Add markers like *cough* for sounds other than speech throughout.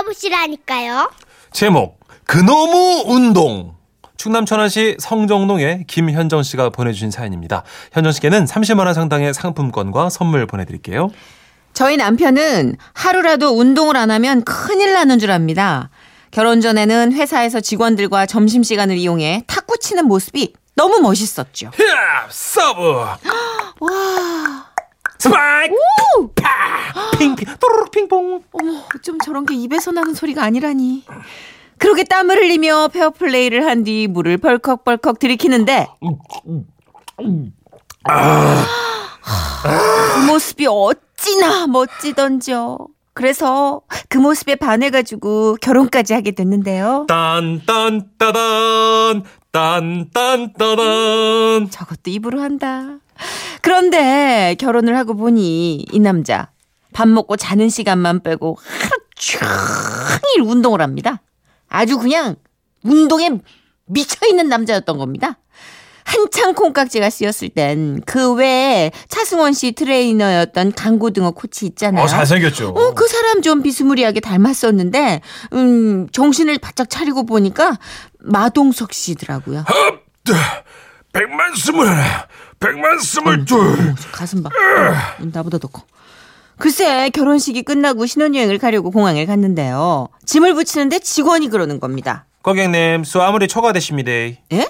들어보시라니까요. 제목 그놈의 운동 충남 천안시 성정동의 김현정 씨가 보내주신 사연입니다. 현정 씨께는 30만 원 상당의 상품권과 선물 보내드릴게요. 저희 남편은 하루라도 운동을 안 하면 큰일 나는 줄 압니다. 결혼 전에는 회사에서 직원들과 점심시간을 이용해 탁구 치는 모습이 너무 멋있었죠. 히야 서브 *gasps* 와, 스파이크! 파 핑핑 또르륵 핑퐁. 어머, 좀 저런 게 입에서 나는 소리가 아니라니. 그렇게 땀을 흘리며 페어플레이를 한 뒤 물을 벌컥벌컥 들이키는데. 그 모습이 어찌나 멋지던지요. 그래서 그 모습에 반해가지고 결혼까지 하게 됐는데요. 딴딴 따단 딴딴 따단 저것도 입으로 한다. 그런데 결혼을 하고 보니 이 남자 밥 먹고 자는 시간만 빼고 하루 종일 운동을 합니다. 아주 그냥 운동에 미쳐 있는 남자였던 겁니다. 한창 콩깍지가 씌었을 땐 그 외에 차승원 씨 트레이너였던 강고등어 코치 있잖아요. 어 잘생겼죠 어, 그 사람 좀 비스무리하게 닮았었는데, 음, 정신을 바짝 차리고 보니까 마동석 씨더라고요. 백만 스물 백만 스물 둘 어머, 가슴 봐. 어, 나보다 더 커. 글쎄, 결혼식이 끝나고 신혼여행을 가려고 공항에 갔는데요. 짐을 붙이는데 직원이 그러는 겁니다. 고객님 수 아무리 초과되십니다 예?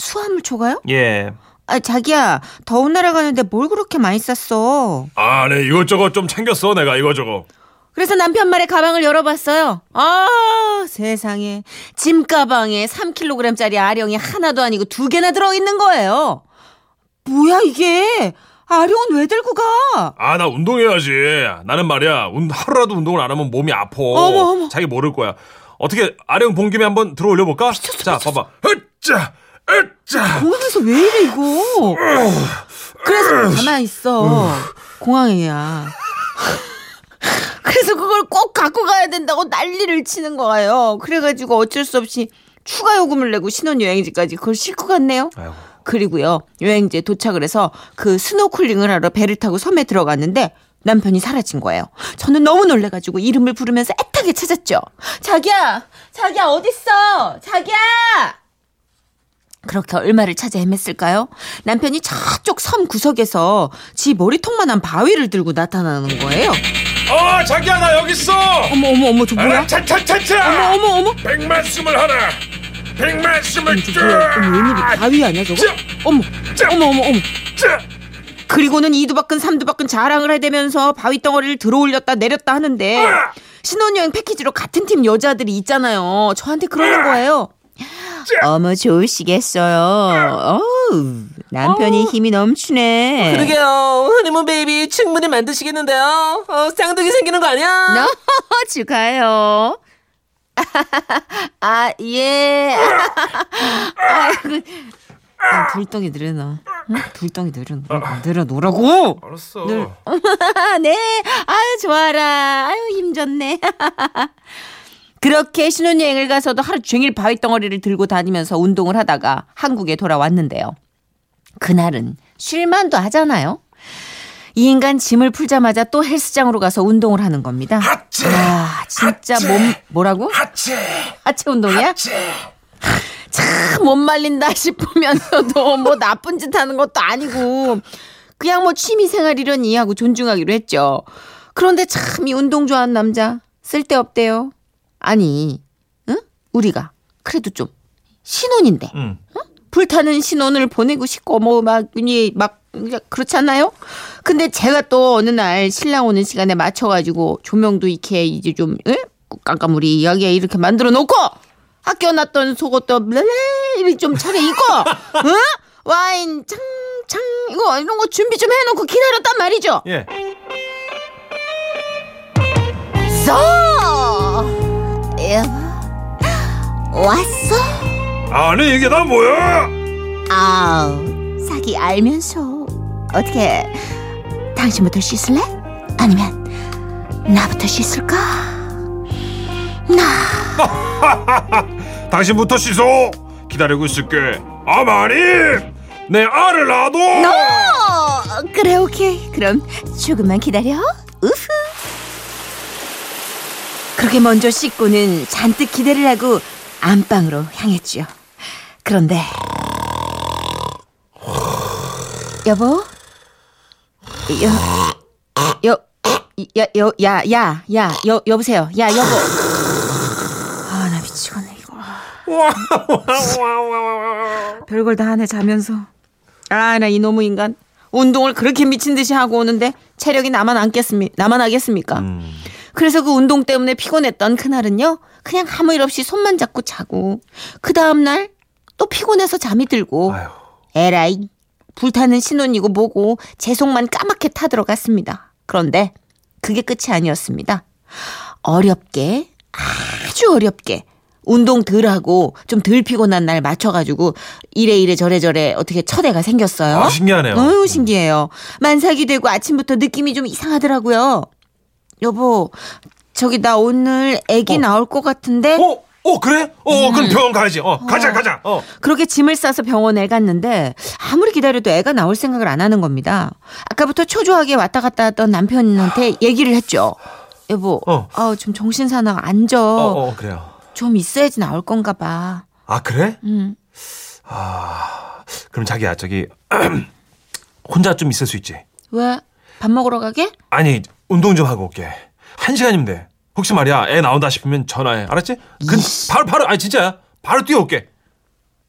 수화물 초가요? 예 아, 자기야, 더운 나라 가는데 뭘 그렇게 많이 쌌어? 아, 네, 이것저것 좀 챙겼어, 내가 이거저것. 그래서 남편 말에 가방을 열어봤어요. 아, 세상에. 짐 가방에 3kg짜리 아령이 하나도 아니고 두 개나 들어있는 거예요. 뭐야, 이게? 아령은 왜 들고 가? 아, 나 운동해야지. 나는 말이야, 운, 하루라도 운동을 안 하면 몸이 아파. 어머, 어머. 자기 모를 거야. 어떻게, 아령 본 김에 한번 들어 올려볼까? 자, 봐봐. 으짜! 으짜! 공항에서 왜 이래, 이거? 그래서 가만히 있어. 공항이야. *laughs* 그래서 그걸 꼭 갖고 가야 된다고 난리를 치는 거예요. 그래가지고 어쩔 수 없이 추가 요금을 내고 신혼여행지까지 그걸 싣고 갔네요. 아이고. 그리고요, 여행지에 도착을 해서 그 스노클링을 하러 배를 타고 섬에 들어갔는데 남편이 사라진 거예요. 저는 너무 놀래가지고 이름을 부르면서 애타게 찾았죠. 자기야! 자기야, 어딨어? 자기야! 그렇게 얼마를 찾아 헤맸을까요? 남편이 저쪽 섬 구석에서 지 머리통만한 바위를 들고 나타나는 거예요. 어, 자기야, 나 여기 있어! 어머, 어머, 어머, 저 뭐야? 차차차차! 어머, 어머, 어머. 백만 스물 하나! 백만 스물 뭐야? 어머, 웬일이니 바위 아니야, 저거? 어머, 어머, 어머, 어머. 그리고는 이두박근 삼두박근 자랑을 해대면서 바위 덩어리를 들어올렸다 내렸다 하는데 신혼여행 패키지로 같은 팀 여자들이 있잖아요. 저한테 그러는 거예요. 어머 좋으시겠어요. 어우, 남편이 힘이 넘치네. 그러게요. 허니문 베이비 충분히 만드시겠는데요. 어, 쌍둥이 생기는 거 아니야? 너 *laughs* 축하해요. *laughs* 아, 예. *laughs* 아, 불덩이 늘어놔. 응? 불덩이 늘어놓, 늘어놓으라고! 알았어. 늘. 네. 아유, 좋아라. 아유, 힘 좋네. 그렇게 신혼여행을 가서도 하루 종일 바위 덩어리를 들고 다니면서 운동을 하다가 한국에 돌아왔는데요. 그날은 쉴만도 하잖아요. 이 인간 짐을 풀자마자 또 헬스장으로 가서 운동을 하는 겁니다. 하체! 아, 진짜 몸 뭐라고? 하체! 하체 운동이야? 하체! 참 못 말린다 *laughs* 싶으면서도 뭐 나쁜 짓 하는 것도 아니고 그냥 뭐 취미 생활이려니 하고 존중하기로 했죠. 그런데 참 이 운동 좋아하는 남자 쓸데없대요. 아니, 응? 우리가 그래도 좀 신혼인데 응. 불타는 신혼을 보내고 싶고 뭐막 막 그렇지 않나요? 근데 제가 또 어느 날 신랑 오는 시간에 맞춰가지고 조명도 이렇게 이제 좀 응? 깜깜무리 여기에 이렇게 만들어 놓고 학교 놨던 속옷도 이렇게 좀 차려 입고 *laughs* 응? 와인 창창 이거 이런 거 준비 좀 해놓고 기다렸단 말이죠. 예. 써 왔어? 아니, 이게 다 뭐야? 아우 사기 알면서 어떻게 당신부터 씻을래? 아니면 나부터 씻을까? 나 *laughs* 당신부터 씻어! 기다리고 있을게. 아, 마니! 내 알을 놔둬! 어, 그래 오케이 그럼 조금만 기다려 우후 그렇게 먼저 씻고는 잔뜩 기대를 하고 안방으로 향했죠. 그런데 여보, 여, 여, 야, 여, 야, 야, 야, 여, 여보세요. 야, 여보. 아, 나 미치겠네, 이거. 별걸 다 하네, 자면서. 아, 나 이놈의 인간. 운동을 그렇게 미친 듯이 하고 오는데 체력이 나만 안겠습니까? 나만 하겠습니까? 음. 그래서 그 운동 때문에 피곤했던 그날은요, 그냥 아무 일 없이 손만 잡고 자고, 그 다음날 또 피곤해서 잠이 들고, 아유. 에라이, 불타는 신혼이고 뭐고, 제 속만 까맣게 타들어갔습니다. 그런데 그게 끝이 아니었습니다. 어렵게, 아주 어렵게, 운동 덜 하고 좀 덜 피곤한 날 맞춰가지고 이래 이래 저래 저래 어떻게 첫 애가 생겼어요. 아, 신기하네요. 어유 신기해요. 만삭이 되고 아침부터 느낌이 좀 이상하더라고요. 여보, 저기 나 오늘 아기 어. 나올 것 같은데 어? 어 그래? 어 음. 그럼 병원 가야지. 어 가자 가자. 어. 그렇게 짐을 싸서 병원에 갔는데 아무리 기다려도 애가 나올 생각을 안 하는 겁니다. 아까부터 초조하게 왔다 갔다 했던 남편한테 얘기를 했죠. 여보, 어. 아우 좀 정신 사나워 앉아. 어, 어 그래요. 좀 있어야지 나올 건가 봐. 아 그래? 음. 아 그럼 자기야 저기 *clears throat* 혼자 좀 있을 수 있지. 왜? 밥 먹으러 가게? 아니 운동 좀 하고 올게. 한 시간이면 돼. 혹시 말이야 애 나온다 싶으면 전화해. 알았지? 그 바로 바로 아니 진짜야. 바로 뛰어올게.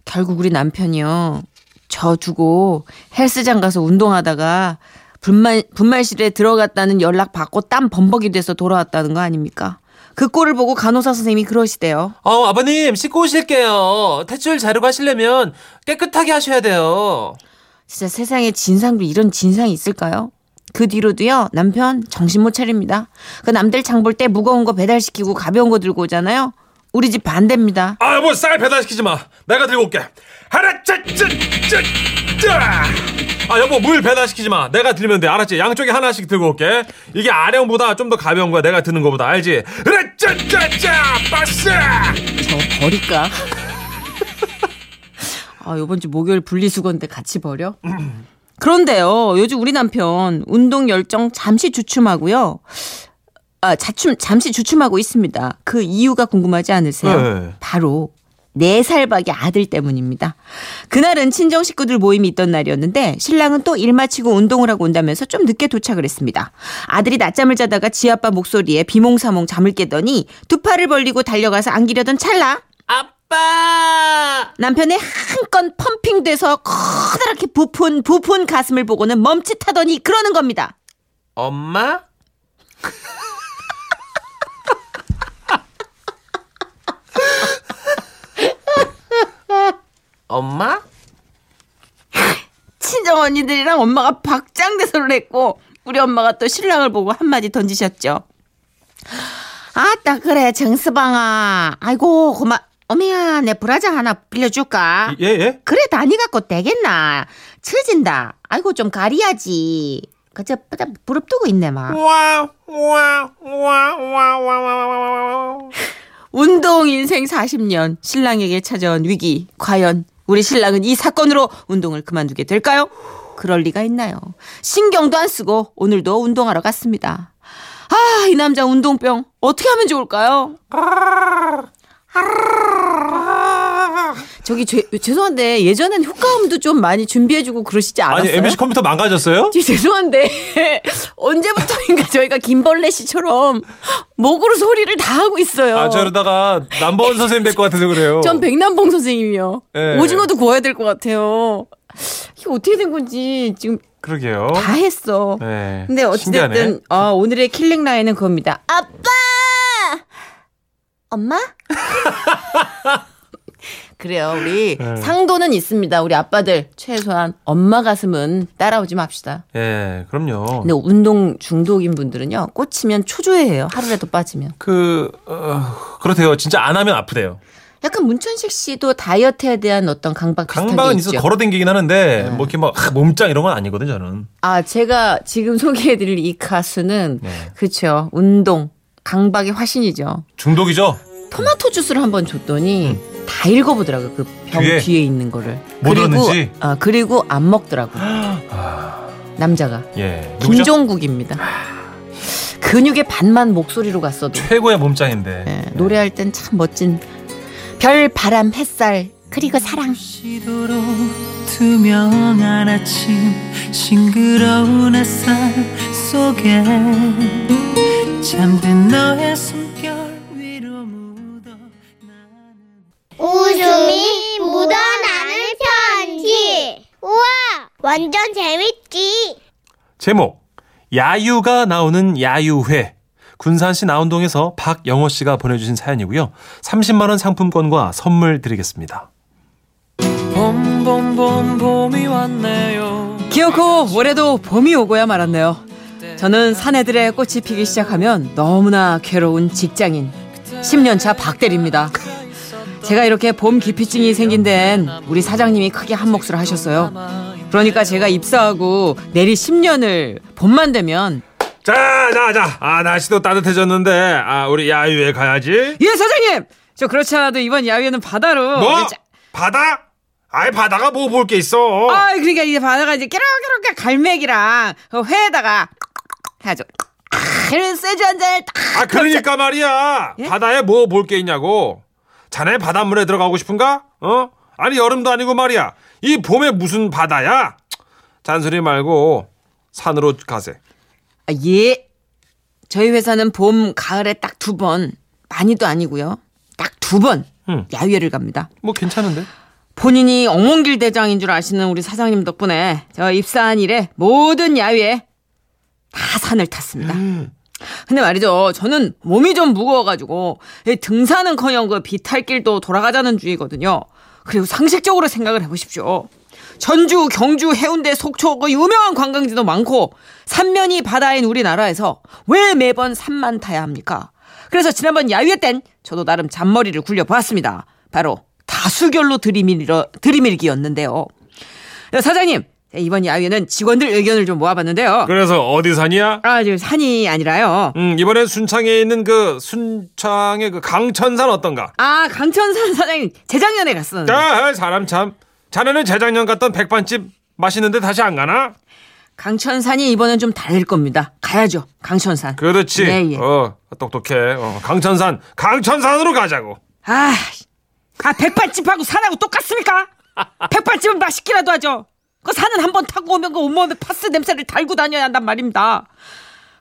결국 우리 남편이요. 저 두고 헬스장 가서 운동하다가 분말, 분말실에 들어갔다는 연락 받고 땀 범벅이 돼서 돌아왔다는 거 아닙니까? 그 꼴을 보고 간호사 선생님이 그러시대요. 어, 아버님, 씻고 오실게요. 퇴출 자르고 하시려면 깨끗하게 하셔야 돼요. 진짜 세상에 진상도 이런 진상이 있을까요? 그 뒤로도요, 남편 정신 못 차립니다. 그 남들 장 볼 때 무거운 거 배달시키고 가벼운 거 들고 오잖아요? 우리 집 반대입니다. 아 여보 쌀 배달시키지 마. 내가 들고 올게. 하나 짜 짜 짜 짜. 아 여보 물 배달시키지 마. 내가 들면 돼. 알았지? 양쪽에 하나씩 들고 올게. 이게 아령보다 좀 더 가벼운 거야. 내가 드는 거보다 알지? 하나 짜짜 짜 빠싸. 저 버릴까? *laughs* 아, 요번 주 목요일 분리수거인데 같이 버려? *laughs* 그런데요, 요즘 우리 남편 운동 열정 잠시 주춤하고요. 아, 자춤, 잠시 주춤하고 있습니다. 그 이유가 궁금하지 않으세요? 네. 바로 네 살박이 아들 때문입니다. 그날은 친정 식구들 모임이 있던 날이었는데 신랑은 또 일 마치고 운동을 하고 온다면서 좀 늦게 도착을 했습니다. 아들이 낮잠을 자다가 지 아빠 목소리에 비몽사몽 잠을 깨더니 두 팔을 벌리고 달려가서 안기려던 찰나 아빠! 남편의 한건 펌핑돼서 커다랗게 부푼 부푼 가슴을 보고는 멈칫하더니 그러는 겁니다. 엄마? 엄마? 친정 언니들이랑 엄마가 박장대소를 했고 우리 엄마가 또 신랑을 보고 한마디 던지셨죠. 아따 그래 정스방아 아이고 고마 어미야 내 브라자 하나 빌려줄까? 예 예. 그래 다니 갖고 되겠나? 처진다. 아이고 좀 가리야지. 그저 부릅뜨고 있네 막. 와, 와, 와, 와, 와, 와, 와, 와. 운동 인생 40년 신랑에게 찾아온 위기 과연 우리 신랑은 이 사건으로 운동을 그만두게 될까요? 그럴 리가 있나요? 신경도 안 쓰고 오늘도 운동하러 갔습니다. 아, 이 남자 운동병 어떻게 하면 좋을까요? 저기 죄, 죄송한데 예전엔 효과음도 좀 많이 준비해주고 그러시지 않았어요? 아니 MBC 컴퓨터 망가졌어요? 저 죄송한데 언제부터인가 저희가 김벌레 씨처럼 목으로 소리를 다 하고 있어요. 아 저러다가 남보원 선생님 될 것 같아서 그래요. 전 백남봉 선생님이요. 예. 오징어도 구워야 될 것 같아요. 이게 어떻게 된 건지 지금 그러게요. 다 했어. 네. 근데. 어찌됐든 어, 오늘의 killing line은 그겁니다. 아빠! 엄마? *laughs* 그래요. 우리 네. 상도는 있습니다. 우리 아빠들 최소한 엄마 가슴은 따라오지 맙시다. 예, 그럼요. 근데 운동 중독인 분들은요. 꽂히면 초조해해요. 하루라도 빠지면. 그 어, 그렇대요. 진짜 안 하면 아프대요. 약간 문천식 씨도 다이어트에 대한 어떤 강박 비슷한 강박은 게 있어 있죠. 걸어 댕기긴 하는데 네. 뭐 이렇게 막 아, 몸짱 이런 건 아니거든 저는. 아, 제가 지금 *laughs* 소개해 드릴 이 가수는 네. 그렇죠. 운동 강박의 화신이죠. 중독이죠. 토마토 주스를 한번 줬더니 다 읽어보더라고요. 그병 뒤에? 뒤에, 있는 거를. 뭐 그리고 들었는지? 아, 그리고 안 먹더라고요. *gasps* 아, 남자가. 예. 누구죠? 김종국입니다. 근육의 반만 목소리로 갔어도 최고의 몸짱인데. 예, 노래할 땐 참 멋진 별, 바람, 햇살 그리고 사랑. 투명한 아침 싱그러운 햇살 속에 잠든 너의 숨결 위로 묻어 웃음이 묻어나는 편지. 우와, 완전 재밌지. 제목 야유가 나오는 야유회 군산시 나운동에서 박영호 씨가 보내주신 사연이고요. 30만 원 상품권과 선물 드리겠습니다. 봄 봄 봄 봄이 왔네요 기어코 올해도 봄이 오고야 말았네요. 저는 사내들의 꽃이 피기 시작하면 너무나 괴로운 직장인 10년차 박대리입니다. 제가 이렇게 봄 기피증이 생긴 데엔 우리 사장님이 크게 한 몫을 하셨어요. 그러니까 제가 입사하고 내리 10년을 봄만 되면 자, 자, 자. 아, 날씨도 따뜻해졌는데, 아, 우리 야유회 가야지. 예 사장님 저 그렇지 않아도 이번 야외는 바다로 뭐? 자- 바다? 아이, 바다가 뭐 볼 게 있어. 아 그러니까 이제 바다가 이제 깨락깨락 갈매기랑 그 회에다가 해가지고 이런 쇠주 한 잔을 딱 아, 그러니까 말이야. 예? 바다에 뭐 볼 게 있냐고. 자네 바닷물에 들어가고 싶은가? 어? 아니, 여름도 아니고 말이야. 이 봄에 무슨 바다야? 잔소리 말고 산으로 가세. 아, 예. 저희 회사는 봄, 가을에 딱 두 번, 많이도 아니고요. 딱 두 번 응. 야유회를 갑니다. 뭐 괜찮은데? 본인이 엉몽길 대장인 줄 아시는 우리 사장님 덕분에 저 입사한 이래 모든 야유회 다 산을 탔습니다. 근데 말이죠. 저는 몸이 좀 무거워가지고 이 등산은커녕 그 비탈길도 돌아가자는 주의거든요. 그리고 상식적으로 생각을 해보십시오. 전주, 경주, 해운대, 속초 그 유명한 관광지도 많고 삼면이 바다인 우리나라에서 왜 매번 산만 타야 합니까? 그래서 지난번 야유회 땐 저도 나름 잔머리를 굴려보았습니다. 바로 다수결로 들이밀어, 들이밀기였는데요. 사장님, 이번 야유회는 직원들 의견을 좀 모아봤는데요. 그래서 어디 산이야? 아, 저 산이 아니라요. 음, 이번엔 순창에 있는 그 순창의 그 강천산 어떤가? 아, 강천산 사장님 재작년에 갔었는데. 야, 사람 참. 자네는 재작년 갔던 백반집 맛있는데 다시 안 가나? 강천산이 이번엔 좀 다를 겁니다. 가야죠. 강천산. 그렇지. 예, 예. 어, 똑똑해. 어, 강천산, 강천산으로 가자고. 아, 아 백반집하고 산하고 똑같습니까? *laughs* 백반집은 맛있기라도 하죠. 그 산은 한 번 타고 오면 그 온몸에 파스 냄새를 달고 다녀야 한단 말입니다.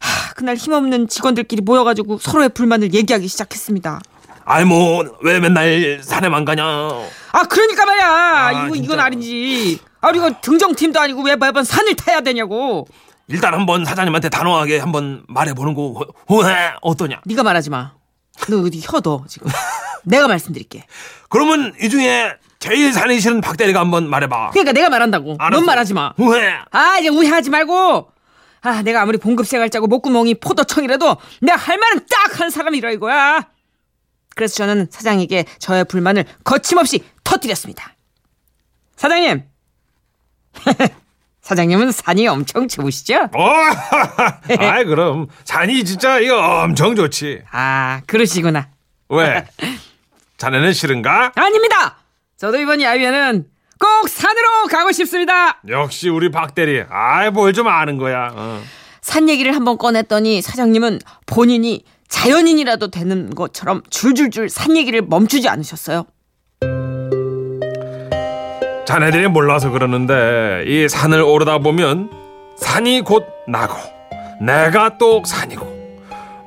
하, 그날 힘없는 직원들끼리 모여가지고 서로의 불만을 얘기하기 시작했습니다. 아이 뭐 왜 맨날 산에만 가냐? 아, 그러니까 말이야. 이거 진짜. 이건 아니지. 아, 이거 등정팀도 아니고 왜 매번 산을 타야 되냐고. 일단 한번 사장님한테 단호하게 한번 말해보는 거왜 어떠냐? 네가 말하지 마. 너 어디 혀도 지금. 내가 말씀드릴게. *laughs* 그러면 이 중에 제일 산이 싫은 박 대리가 한번 말해봐. 그러니까 내가 말한다고. 알았어. 넌 말하지 마. 왜? 아 이제 우회하지 말고. 아 내가 아무리 봉급생활 짜고 목구멍이 포도청이라도 내가 할 말은 딱 한 사람이라 이거야. 그래서 저는 사장에게 저의 불만을 거침없이 터뜨렸습니다. 사장님. *laughs* 사장님은 산이 엄청 좋으시죠? 어, *laughs* 아이 그럼 산이 진짜 이거 엄청 좋지. 아 그러시구나. 왜? 자네는 싫은가? 아닙니다. 저도 이번 야유회는 꼭 산으로 가고 싶습니다. 역시 우리 박 대리. 아이 뭘 좀 아는 거야. 어. 산 얘기를 한번 꺼냈더니 사장님은 본인이 자연인이라도 되는 것처럼 줄줄줄 산 얘기를 멈추지 않으셨어요. 자네들이 몰라서 그러는데 이 산을 오르다 보면 산이 곧 나고 내가 또 산이고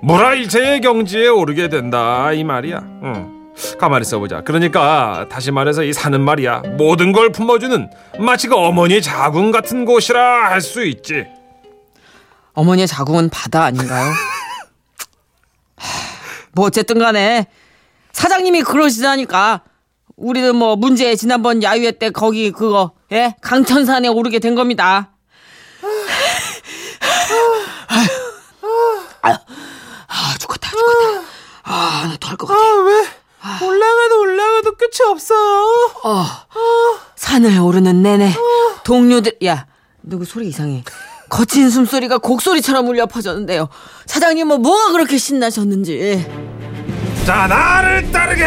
무라일체의 경지에 오르게 된다 이 말이야. 응. 가만히 써보자. 그러니까 다시 말해서 이 산은 말이야 모든 걸 품어주는 마치 그 어머니 자궁 같은 곳이라 할 수 있지. 어머니의 자궁은 바다 아닌가요? *laughs* 하, 뭐 어쨌든 간에 사장님이 그러시다니까 우리는 뭐 문제 지난번 야유회 때 거기 그거 예 강천산에 오르게 된 겁니다. 아유, 아 죽겠다 죽겠다. 아나 토할 것 같아. 올라가도 올라가도 끝이 없어 어, 산을 오르는 내내 동료들 야 누구 소리 이상해. 거친 숨소리가 곡소리처럼 울려 퍼졌는데요. 사장님은 뭐가 그렇게 신나셨는지. 자 나를 따르게!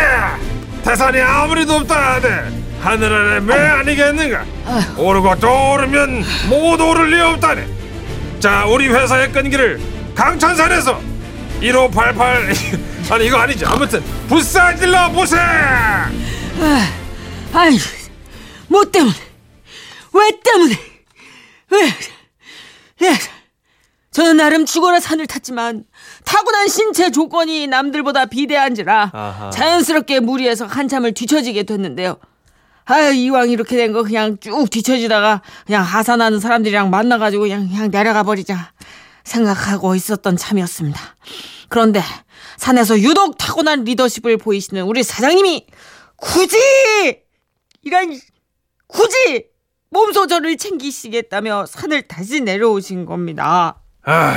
태산이 아무리 높다 하되 하늘 아래 매 아니겠는가? 오르고 또 오르면 못 오를 리 없다네. 자 우리 회사의 끈기를 강천산에서 1588 *laughs* 아니 이거 아니지 아무튼 부사질러 보세 아이, 뭐 때문에? 왜 때문에? 왜? 예. 저는 나름 죽어라 산을 탔지만 타고난 신체 조건이 남들보다 비대한지라 아하. 자연스럽게 무리해서 한참을 뒤처지게 됐는데요. 아유 이왕 이렇게 된 거 그냥 쭉 뒤처지다가 그냥 하산하는 사람들이랑 만나가지고 그냥, 그냥 내려가 버리자 생각하고 있었던 참이었습니다. 그런데 산에서 유독 타고난 리더십을 보이시는 우리 사장님이 굳이 이런 굳이 몸소 저를 챙기시겠다며 산을 다시 내려오신 겁니다. 아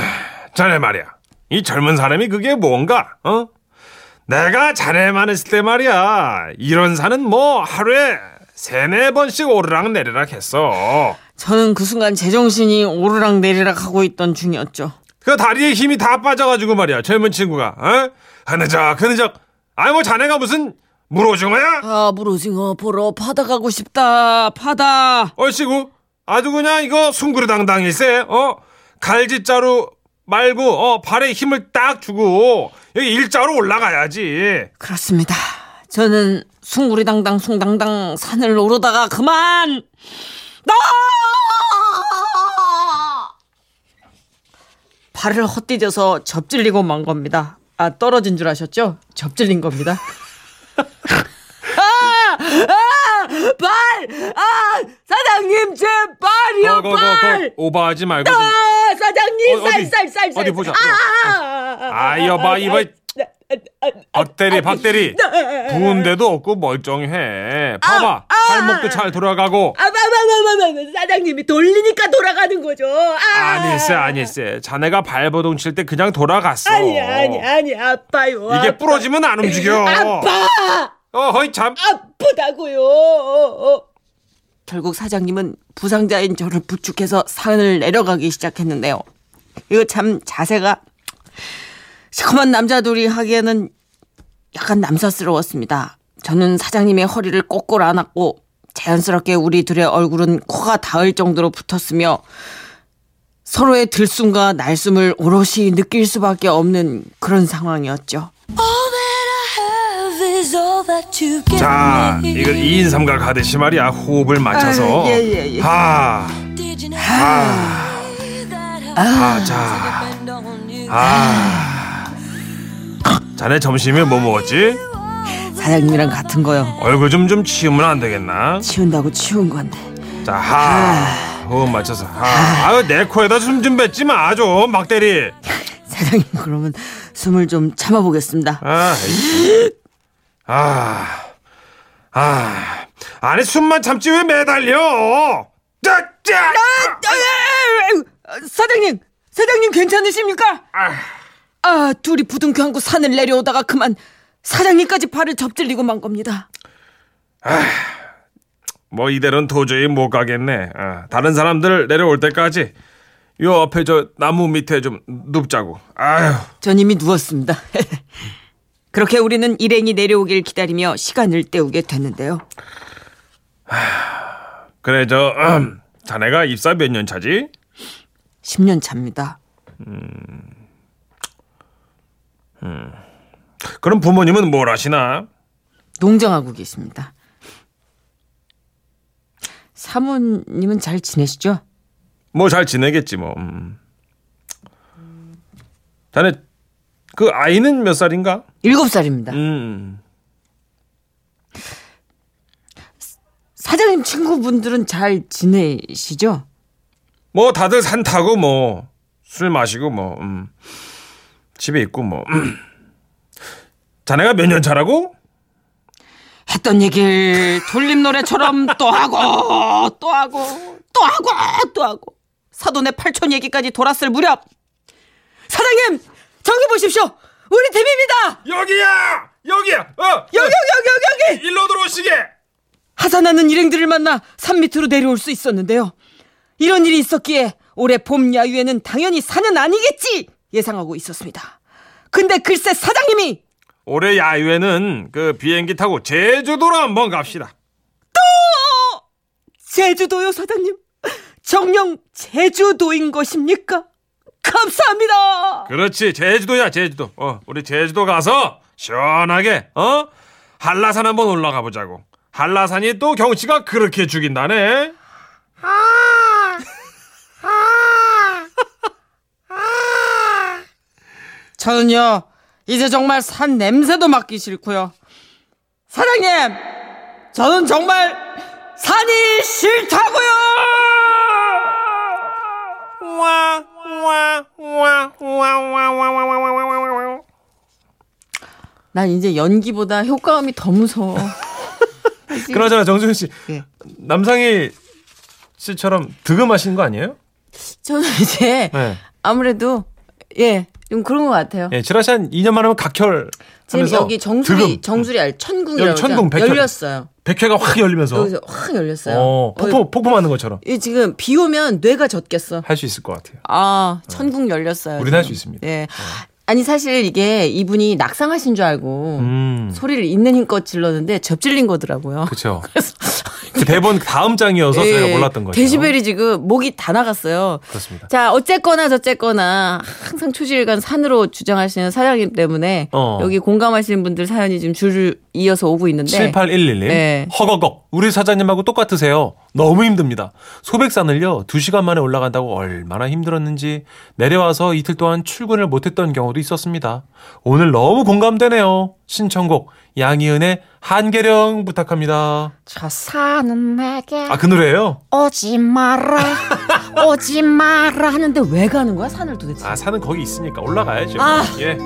자네 말이야 이 젊은 사람이 그게 뭔가 어 내가 자네만 있을 때 말이야 이런 산은 뭐 하루에 세네 번씩 오르락 내리락 했어 저는 그 순간 제정신이 오르락 내리락 하고 있던 중이었죠. 그 다리에 힘이 다 빠져가지고 말이야 젊은 친구가. 어? 흐느적 흐느적. 아이 뭐 자네가 무슨 물오징어야? 아 물오징어 보러 바다 가고 싶다 바다. 얼씨구 아주 그냥 이거 숭구르당당일세 어? 갈지자루 말고 어 발에 힘을 딱 주고 여기 일자로 올라가야지. 그렇습니다. 저는 숭구리당당 숭당당 산을 오르다가 그만 나 발을 헛디뎌서 접질리고 만 겁니다. 아 떨어진 줄 아셨죠? 접질린 겁니다. 아, 아, 발, 아, 사장님 제 발이요 거, 거, 거, 발. 거, 오버하지 말고 좀. 아, 사장님 어, 어디? 쌀 쌀 쌀 어디 보자. 아, 아 여봐 이봐 박대리 박대리 부은데도 없고 멀쩡해 봐봐 아, 발목도 잘 돌아가고 아, 마마 마마마 사장님이 돌리니까 돌아가는 거죠. 아, 아니세 아니세 자네가 발버둥 칠 때 그냥 돌아갔어 아니 아니 아니 아파요. 이게 아파. 부러지면 안 움직여 아파 어허이 참 아프다고요. 결국 사장님은 부상자인 저를 부축해서 산을 내려가기 시작했는데요. 이거 참 자세가 시커먼 남자 둘이 하기에는 약간 남사스러웠습니다. 저는 사장님의 허리를 꼭꼭 안았고 자연스럽게 우리 둘의 얼굴은 코가 닿을 정도로 붙었으며 서로의 들숨과 날숨을 오롯이 느낄 수밖에 없는 그런 상황이었죠. 자, 이걸 2인 삼각 하듯이 말이야. 호흡을 맞춰서. 아, 예, 예, 예. 하. 하. 하, 자. 아. 자네 점심에 뭐 먹었지? 사장님이랑 같은 거요. 얼굴 좀 좀 치우면 안 되겠나? 치운다고 치운 건데. 자, 하. 호흡 맞춰서. 하. 아유, 내 코에다 숨 좀 뱉지 마, 좀. 막 대리. *laughs* 사장님 그러면 숨을 좀 참아보겠습니다. 아, 이- 아, 아, 아니 숨만 참지 왜 매달려? 짜, 짜. 사장님, 사장님 괜찮으십니까? 아, 둘이 부둥켜 안고 산을 내려오다가 그만 사장님까지 발을 접질리고 만 겁니다. 뭐 이대로는 도저히 못 가겠네. 아, 다른 사람들 내려올 때까지 요 앞에 저 나무 밑에 좀 눕자고. 아유, 전 이미 누웠습니다. *laughs* 그렇게 우리는 일행이 내려오길 기다리며 시간을 때우게 됐는데요. 그래 저 음, 자네가 입사 몇 년 차지? 10년 차입니다. 그럼 부모님은 뭘 하시나? 농장하고 계십니다. 사모님은 잘 지내시죠? 뭐 잘 지내겠지 뭐. 음. 자네 그 아이는 몇 살인가? 일곱 살입니다. 음. 사장님 친구분들은 잘 지내시죠? 뭐 다들 산 타고 뭐 술 마시고 뭐 음. 집에 있고 뭐 음. *clears throat* 자네가 몇 년 차라고? 했던 얘기를 돌림 노래처럼 또 하고 또 하고 또 하고 또 하고. 사돈의 팔촌 얘기까지 돌았을 무렵. 사장님 저기 보십시오. 우리 팀입니다. 여기야! 여기야! 어 여기 여기 여기 여기 여기! 일로 들어오시게! 하산하는 일행들을 만나 산 밑으로 내려올 수 있었는데요. 이런 일이 있었기에 올해 봄 야유에는 당연히 산은 아니겠지 예상하고 있었습니다. 근데 글쎄 사장님이 올해 야유에는 그 비행기 타고 제주도로 한번 갑시다. 제주도요, 사장님? 정령 제주도인 것입니까? 감사합니다. 그렇지 제주도야 제주도. 어 우리 제주도 가서 시원하게 어? 한라산 한번 올라가 보자고. 한라산이 또 경치가 그렇게 죽인다네. 저는요 이제 정말 산 냄새도 맡기 싫고요. 사장님, 저는 정말 산이 싫다고요. 난 이제 연기보다 효과음이 더 무서워. *laughs* 그나저나 정수현 씨 예. 남상희 씨처럼 득음하시는 거 아니에요? 저는 이제 네. 아무래도 예. 좀 그런 것 같아요. 예, 지라시 한 2년만 하면 각혈 지금 여기 정수리. 정수리 알 천궁이라고 여기 천궁? 백혈. 열렸어요. 백회가 확 열리면서 여기서 확 열렸어요. 어, 폭포 폭포 맞는 것처럼 이 지금 비 오면 뇌가 젖겠어. 할 수 있을 것 같아요. 아, 천궁 열렸어요. 우리는. 할 수 있습니다. 예. 아니 사실 이게 이분이 낙상하신 줄 알고 음. 소리를 있는 힘껏 질렀는데 접질린 거더라고요. 그렇죠. *laughs* 그 대본 다음 장이어서 예, 몰랐던 거죠. 데시벨이 지금 목이 다 나갔어요. 그렇습니다. 자, 어쨌거나 저쨌거나 항상 초지일간 산으로 주장하시는 사장님 때문에 어. 여기 공감하시는 분들 사연이 지금 줄을 이어서 오고 있는데 7811님. 네. 허거걱. 우리 사장님하고 똑같으세요. 너무 힘듭니다. 소백산을요, 2시간 만에 올라간다고 얼마나 힘들었는지 내려와서 이틀 동안 출근을 못했던 경우도 있었습니다. 오늘 너무 공감되네요. 신청곡, 양희은의 한계령 부탁합니다. 저 산은 내게 아, 그 노래예요 오지 마라 오지 마라 하는데 왜 가는 거야 산을 도대체 아, 사는 거기 있으니까 올라가야죠. 아. 예.